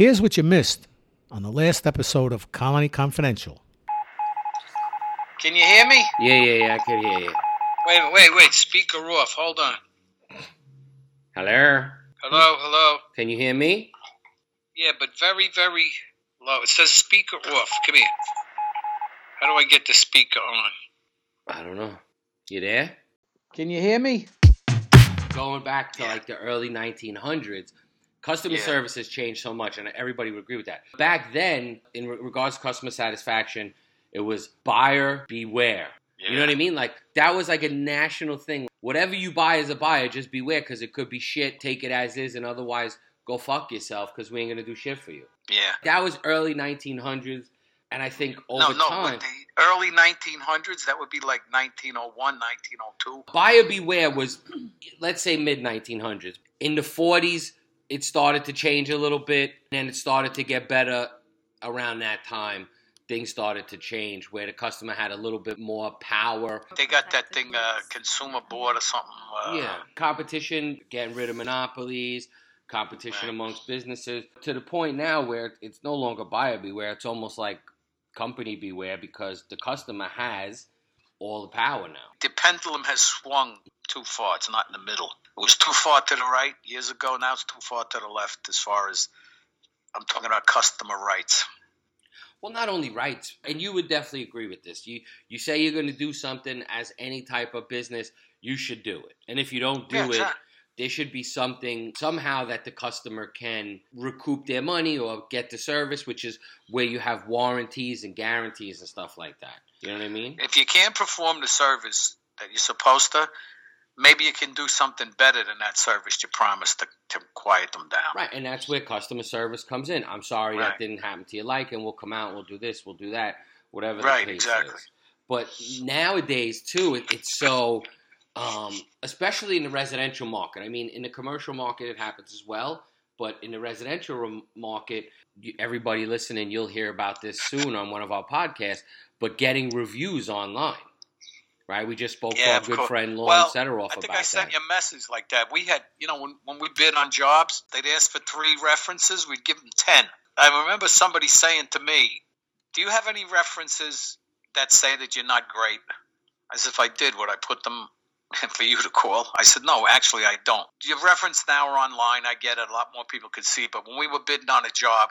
Here's what you missed on the last episode of Colony Confidential. Can you hear me? Yeah, yeah, yeah, I can hear you. Wait, wait, wait. Speaker off. Hold on. Hello? Hello, hello. Can you hear me? Yeah, but very, very low. It says speaker off. Come here. How do I get the speaker on? I don't know. You there? Can you hear me? Going back to Yeah. like the early 1900s, customer Yeah. service has changed so much, and everybody would agree with that. Back then, in re- regards to customer satisfaction, it was buyer beware. You know what I mean? Like that was like a national thing. Whatever you buy as a buyer, just beware because it could be shit. Take it as is, and otherwise go fuck yourself because we ain't gonna do shit for you. Yeah. That was early 1900s, and I think over no, no. time, The early 1900s, that would be like 1901, 1902. buyer beware was, let's say, mid 1900s. In the 40s, it started to change a little bit, and it started to get better around that time. Things started to change where the customer had a little bit more power. They got that thing, uh, consumer board or something. Uh, yeah, competition, getting rid of monopolies, competition Right. amongst businesses to the point now where it's no longer buyer beware. It's almost like company beware because the customer has all the power now. The pendulum has swung too far. It's not in the middle. It was too far to the right years ago. Now it's too far to the left as far as I'm talking about customer rights. Well, not only rights, and you would definitely agree with this. You you say you're going to do something as any type of business, you should do it. And if you don't do Yeah, it, exactly. there should be something somehow that the customer can recoup their money or get the service, which is where you have warranties and guarantees and stuff like that. You know what I mean? If you can't perform the service that you're supposed to, maybe you can do something better than that service you promised to, to quiet them down. Right, and that's where customer service comes in. I'm sorry that didn't happen to your liking. We'll come out, we'll do this, we'll do that, whatever Right, the case exactly. is. But nowadays too, it, it's so, um, especially in the residential market. I mean, in the commercial market, it happens as well. But in the residential market, everybody listening, you'll hear about this soon on one of our podcasts. But getting reviews online, right? We just spoke to Yeah, our of good course. friend Lauren Well, Sederoff I think I sent that. you a message like that. We had, you know, when, when we bid on jobs, they'd ask for three references. We'd give them 10. I remember somebody saying to me, Do you have any references that say that you're not great? As if I did, would I put them for you to call? I said, No, actually, I don't. Your reference now are online. I get it. A lot more people could see. But when we were bidding on a job,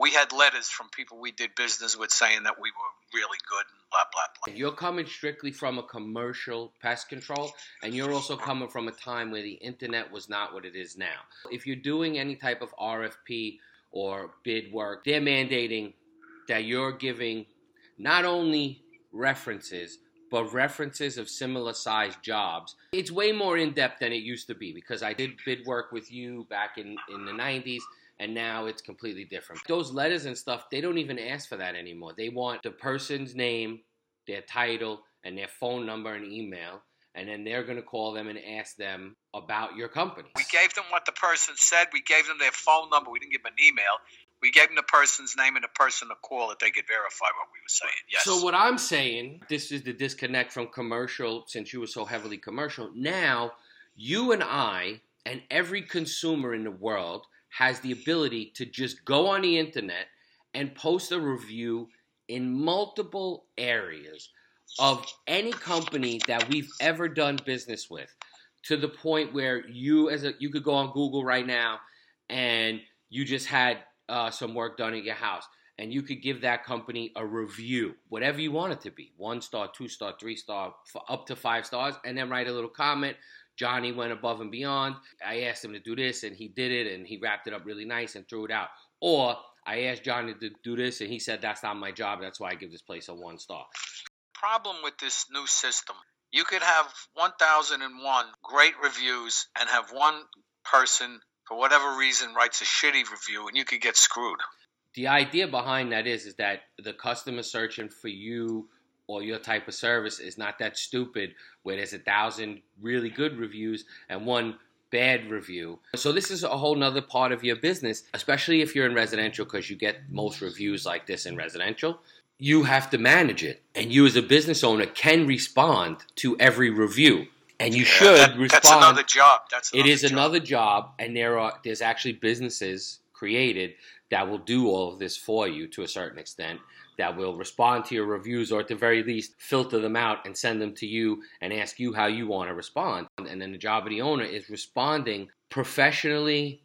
we had letters from people we did business with saying that we were really good and blah, blah, blah. You're coming strictly from a commercial pest control, and you're also coming from a time where the internet was not what it is now. If you're doing any type of RFP or bid work, they're mandating that you're giving not only references, but references of similar sized jobs. It's way more in depth than it used to be because I did bid work with you back in, in the 90s and now it's completely different. Those letters and stuff, they don't even ask for that anymore. They want the person's name, their title, and their phone number and email, and then they're going to call them and ask them about your company. We gave them what the person said. We gave them their phone number. We didn't give them an email. We gave them the person's name and the person to call that they could verify what we were saying. Yes. So what I'm saying, this is the disconnect from commercial since you were so heavily commercial. Now, you and I and every consumer in the world has the ability to just go on the internet and post a review in multiple areas of any company that we've ever done business with to the point where you as a you could go on Google right now and you just had uh, some work done at your house and you could give that company a review, whatever you want it to be one star, two star, three star, up to five stars, and then write a little comment. Johnny went above and beyond. I asked him to do this, and he did it, and he wrapped it up really nice and threw it out. Or I asked Johnny to do this, and he said that's not my job. That's why I give this place a one star. problem with this new system, you could have 1,001 great reviews and have one person, for whatever reason, writes a shitty review, and you could get screwed. the idea behind that is is that the customer searching for you or your type of service is not that stupid where there's a thousand really good reviews and one bad review so this is a whole nother part of your business especially if you're in residential because you get most reviews like this in residential you have to manage it and you as a business owner can respond to every review and you Yeah, should that- respond That's another job. That's it is job. another job, and there are there's actually businesses created that will do all of this for you to a certain extent that will respond to your reviews or at the very least filter them out and send them to you and ask you how you want to respond. And then the job of the owner is responding professionally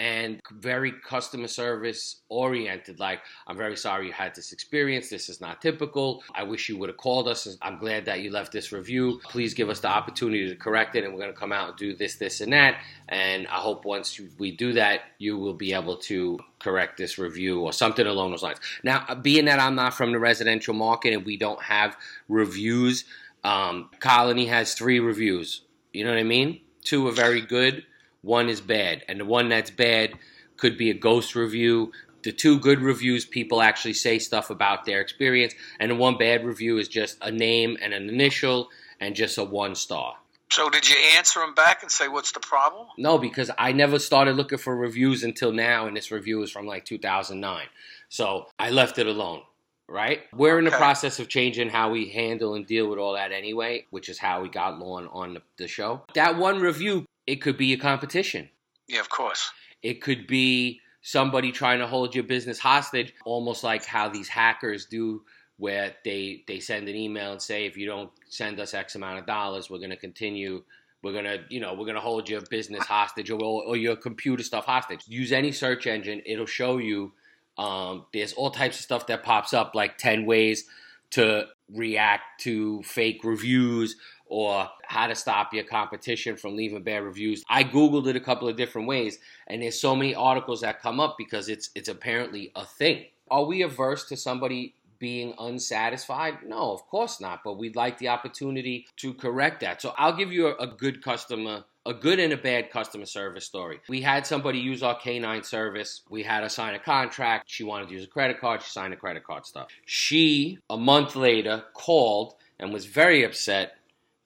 and very customer service oriented. Like, I'm very sorry you had this experience. This is not typical. I wish you would have called us. I'm glad that you left this review. Please give us the opportunity to correct it, and we're going to come out and do this, this, and that. And I hope once we do that, you will be able to correct this review or something along those lines. Now, being that I'm not from the residential market and we don't have reviews, um, Colony has three reviews. You know what I mean? Two are very good one is bad, and the one that's bad could be a ghost review. The two good reviews, people actually say stuff about their experience, and the one bad review is just a name and an initial and just a one star. So did you answer them back and say what's the problem? No, because I never started looking for reviews until now, and this review is from like 2009. So I left it alone. Right? We're in the process of changing how we handle and deal with all that anyway, which is how we got Lauren on the, the show. That one review it could be a competition. Yeah, of course. It could be somebody trying to hold your business hostage, almost like how these hackers do, where they they send an email and say, if you don't send us X amount of dollars, we're going to continue. We're gonna, you know, we're gonna hold your business hostage or, or your computer stuff hostage. Use any search engine; it'll show you. Um, there's all types of stuff that pops up, like ten ways to react to fake reviews or how to stop your competition from leaving bad reviews. I googled it a couple of different ways and there's so many articles that come up because it's it's apparently a thing. Are we averse to somebody being unsatisfied? No, of course not, but we'd like the opportunity to correct that. So I'll give you a, a good customer a good and a bad customer service story. We had somebody use our canine service. We had her sign a contract. She wanted to use a credit card. She signed a credit card stuff. She, a month later, called and was very upset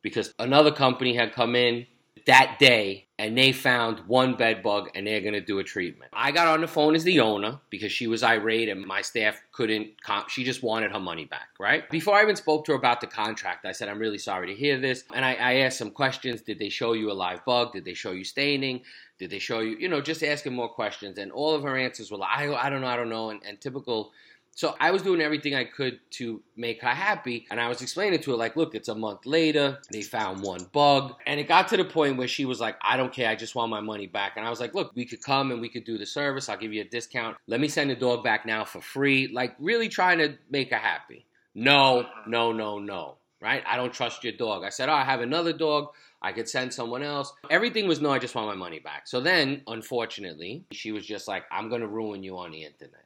because another company had come in that day and they found one bed bug and they're going to do a treatment. I got on the phone as the owner because she was irate and my staff couldn't, comp- she just wanted her money back, right? Before I even spoke to her about the contract, I said, I'm really sorry to hear this. And I, I asked some questions. Did they show you a live bug? Did they show you staining? Did they show you, you know, just asking more questions? And all of her answers were like, I, I don't know, I don't know. And, and typical so I was doing everything I could to make her happy, and I was explaining to her, like, look, it's a month later, they found one bug, and it got to the point where she was like, I don't care, I just want my money back. And I was like, look, we could come and we could do the service, I'll give you a discount. Let me send the dog back now for free. Like, really trying to make her happy. No, no, no, no, right? I don't trust your dog. I said, oh, I have another dog. I could send someone else. Everything was no, I just want my money back. So then, unfortunately, she was just like, I'm going to ruin you on the internet.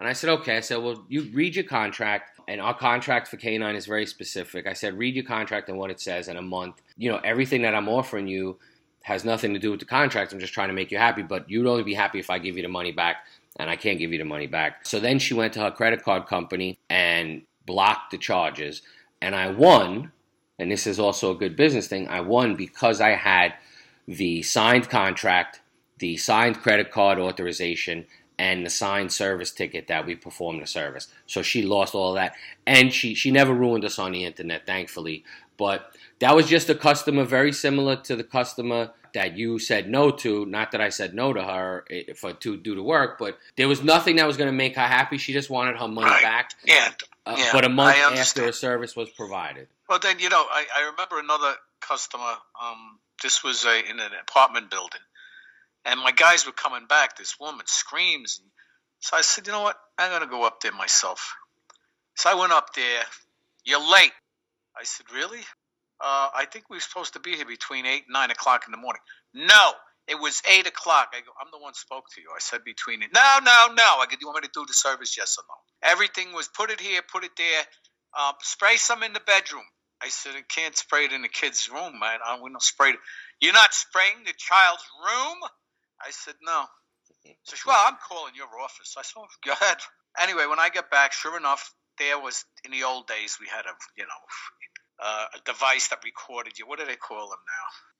And I said, okay. I said, well, you read your contract, and our contract for Canine is very specific. I said, read your contract and what it says in a month. You know, everything that I'm offering you has nothing to do with the contract. I'm just trying to make you happy, but you'd only be happy if I give you the money back, and I can't give you the money back. So then she went to her credit card company and blocked the charges, and I won. And this is also a good business thing. I won because I had the signed contract, the signed credit card authorization, and the signed service ticket that we performed the service. So she lost all that, and she she never ruined us on the internet, thankfully. But that was just a customer very similar to the customer that you said no to. Not that I said no to her eh, for to do the work, but there was nothing that was going to make her happy. She just wanted her money right. back. Yeah. Uh, yeah. But a month after a service was provided. Well, then you know, I, I remember another customer. Um, this was a, in an apartment building and my guys were coming back. This woman screams. So I said, you know what? I'm going to go up there myself. So I went up there. You're late. I said, really? Uh, I think we were supposed to be here between 8 and 9 o'clock in the morning. No, it was 8 o'clock. I go, I'm the one spoke to you. I said between it. No, no, no. I go, do you want me to do the service? Yes or no? Everything was put it here, put it there. Uh, spray some in the bedroom. I said, I can't spray it in the kid's room, man. I, we don't spray it. You're not spraying the child's room? I said, no. So she, well, I'm calling your office. I said, oh, go ahead. Anyway, when I get back, sure enough, there was, in the old days, we had a, you know, uh, a device that recorded you. What do they call them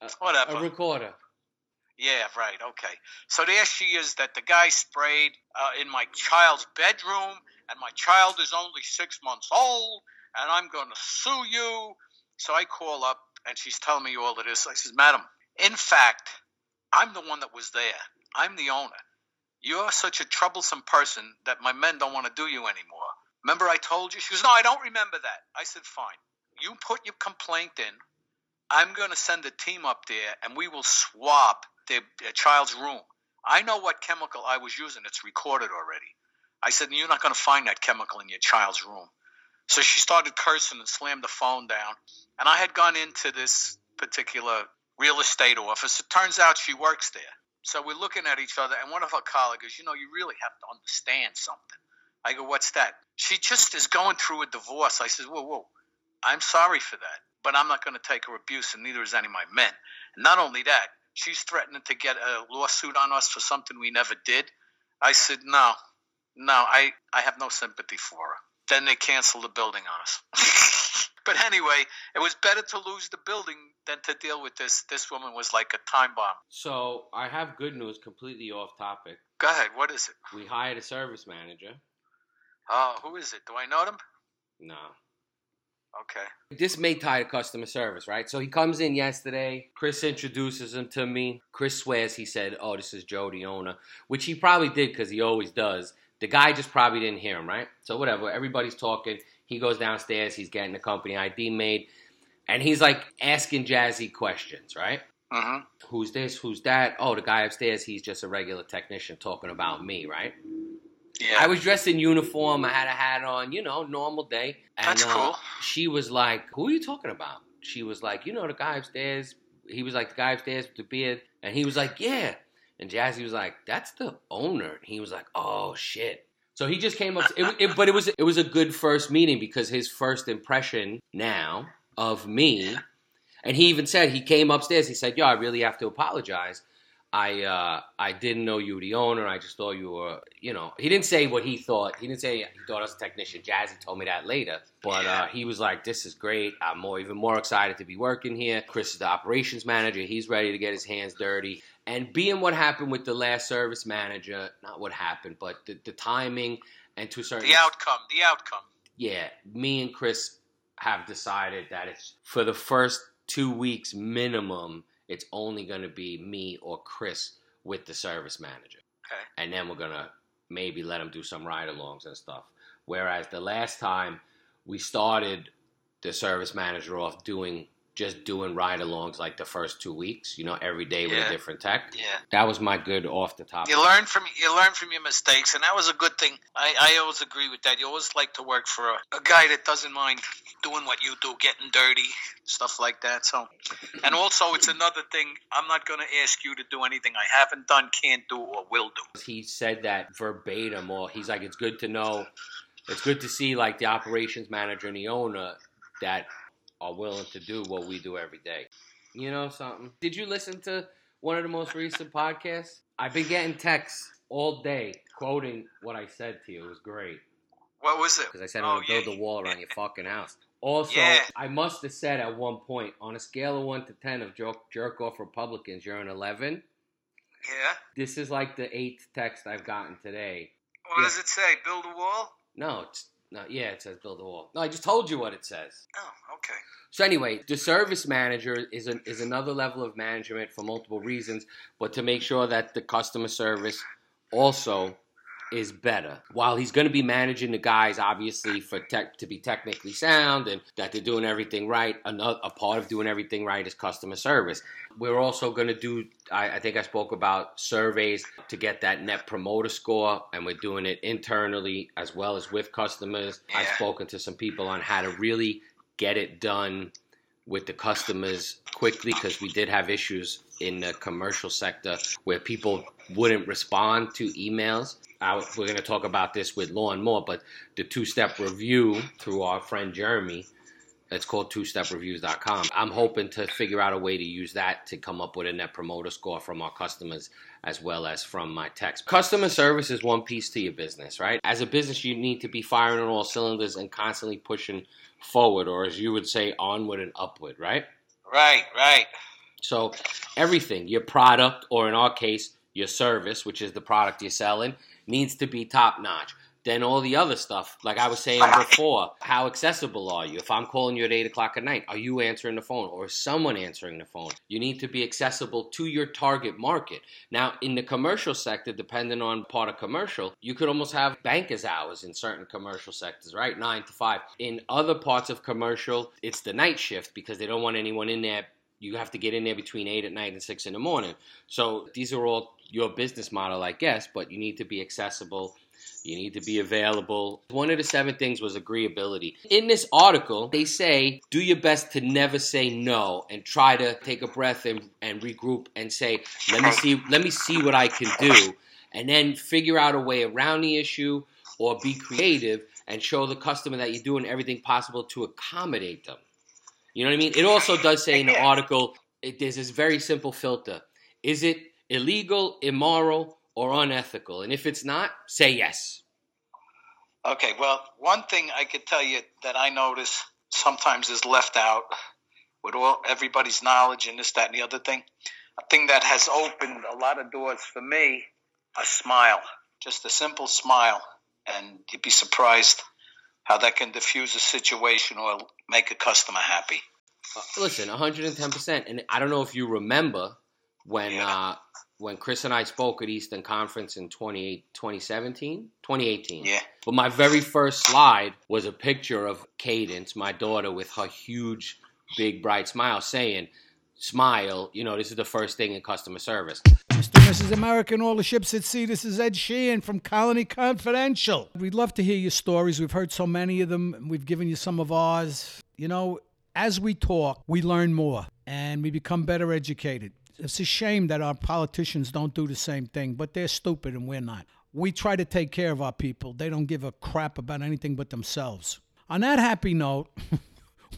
now? Uh, Whatever. A recorder. Yeah, right. Okay. So there she is that the guy sprayed uh, in my child's bedroom, and my child is only six months old, and I'm going to sue you. So I call up, and she's telling me all of this. I says, Madam, in fact, I'm the one that was there. I'm the owner. You're such a troublesome person that my men don't want to do you anymore. Remember I told you? She goes, No, I don't remember that. I said, Fine. You put your complaint in. I'm going to send a team up there and we will swab their, their child's room. I know what chemical I was using. It's recorded already. I said, You're not going to find that chemical in your child's room. So she started cursing and slammed the phone down. And I had gone into this particular real estate office. It turns out she works there. So we're looking at each other, and one of our colleagues goes, You know, you really have to understand something. I go, What's that? She just is going through a divorce. I said, Whoa, whoa. I'm sorry for that, but I'm not going to take her abuse, and neither is any of my men. And not only that, she's threatening to get a lawsuit on us for something we never did. I said, No, no, I, I have no sympathy for her. Then they canceled the building on us. but anyway, it was better to lose the building than to deal with this. This woman was like a time bomb. So I have good news, completely off topic. Go ahead. What is it? We hired a service manager. Oh, who is it? Do I know them? No. Okay. This may tie to customer service, right? So he comes in yesterday. Chris introduces him to me. Chris swears he said, "Oh, this is Joe, the owner," which he probably did because he always does. The guy just probably didn't hear him, right? So whatever. Everybody's talking. He goes downstairs. He's getting the company ID made, and he's like asking Jazzy questions, right? Mm-hmm. Who's this? Who's that? Oh, the guy upstairs. He's just a regular technician talking about me, right? Yeah. I was dressed in uniform. I had a hat on, you know, normal day. And, That's uh, cool. She was like, "Who are you talking about?" She was like, "You know, the guy upstairs." He was like, "The guy upstairs with the beard," and he was like, "Yeah." And Jazzy was like, "That's the owner." And he was like, "Oh shit." So he just came up, it, it, but it was it was a good first meeting because his first impression now of me, and he even said he came upstairs. He said, "Yo, I really have to apologize. I uh, I didn't know you were the owner. I just thought you were, you know." He didn't say what he thought. He didn't say he thought I was a technician. Jazzy told me that later, but uh, he was like, "This is great. I'm more even more excited to be working here." Chris is the operations manager. He's ready to get his hands dirty. And being what happened with the last service manager, not what happened, but the, the timing and to a certain The outcome. The outcome. yeah, me and Chris have decided that it's for the first two weeks minimum, it's only going to be me or Chris with the service manager. Okay. And then we're going to maybe let him do some ride alongs and stuff. Whereas the last time we started the service manager off doing just doing ride alongs like the first two weeks, you know, every day with Yeah. a different tech. Yeah. That was my good off the top. You learn from you learn from your mistakes, and that was a good thing. I, I always agree with that. You always like to work for a, a guy that doesn't mind doing what you do, getting dirty, stuff like that. So, and also it's another thing. I'm not going to ask you to do anything I haven't done, can't do, or will do. he said that verbatim or he's like it's good to know it's good to see like the operations manager and the owner that are willing to do what we do every day you know something did you listen to one of the most recent podcasts i've been getting texts all day quoting what i said to you it was great What was it? because i said Oh, i'm gonna build yeah. a wall around your fucking house also Yeah. i must have said at one point on a scale of 1 to 10 of jerk, jerk off republicans you're an 11 Yeah. this is like the eighth text i've gotten today What Yeah. does it say? Build a wall? No, it's no. Yeah, it says build a wall. No, I just told you what it says. Oh, okay. So anyway, the service manager is an, is another level of management for multiple reasons, but to make sure that the customer service also is better. While he's going to be managing the guys, obviously for tech to be technically sound and that they're doing everything right. Another a part of doing everything right is customer service. We're also going to do. I, I think I spoke about surveys to get that net promoter score, and we're doing it internally as well as with customers. I've spoken to some people on how to really get it done with the customers quickly because we did have issues in the commercial sector where people wouldn't respond to emails. I, we're going to talk about this with Law and More, but the two-step review through our friend Jeremy, it's called twostepreviews.com. I'm hoping to figure out a way to use that to come up with a net promoter score from our customers as well as from my text. Customer service is one piece to your business, right? As a business, you need to be firing on all cylinders and constantly pushing forward, or as you would say, onward and upward, right? Right, right. So everything, your product, or in our case, your service, which is the product you're selling, needs to be top notch. than all the other stuff. Like I was saying before, how accessible are you? If I'm calling you at eight o'clock at night, are you answering the phone or is someone answering the phone? You need to be accessible to your target market. Now, in the commercial sector, depending on part of commercial, you could almost have bankers hours in certain commercial sectors, right? Nine to five. In other parts of commercial, it's the night shift because they don't want anyone in there you have to get in there between 8 at night and 6 in the morning. So these are all your business model, I guess, but you need to be accessible. You need to be available. One of the seven things was agreeability. In this article, they say do your best to never say no and try to take a breath and, and regroup and say, let me see, let me see what I can do, and then figure out a way around the issue or be creative and show the customer that you're doing everything possible to accommodate them. You know what I mean? It also does say in the article, it, there's this very simple filter. Is it illegal, immoral, or unethical? And if it's not, say yes. Okay, well, one thing I could tell you that I notice sometimes is left out with all everybody's knowledge and this, that, and the other thing. A thing that has opened a lot of doors for me, a smile. Just a simple smile. And you'd be surprised how that can diffuse a situation or make a customer happy. Listen, 110%. And I don't know if you remember when Yeah. uh, when Chris and I spoke at Eastern Conference in 20, 2017, 2018. Yeah. But my very first slide was a picture of Cadence, my daughter, with her huge, big, bright smile, saying, "Smile." You know, this is the first thing in customer service. Mr. and Mrs. America and all the ships at sea, this is Ed Sheehan from Colony Confidential. We'd love to hear your stories. We've heard so many of them. We've given you some of ours. You know, as we talk, we learn more and we become better educated. It's a shame that our politicians don't do the same thing, but they're stupid and we're not. We try to take care of our people. They don't give a crap about anything but themselves. On that happy note,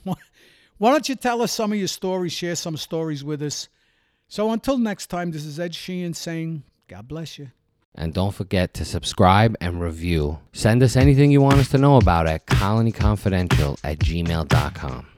why don't you tell us some of your stories, share some stories with us? So until next time, this is Ed Sheehan saying, God bless you. And don't forget to subscribe and review. Send us anything you want us to know about at colonyconfidential at gmail.com.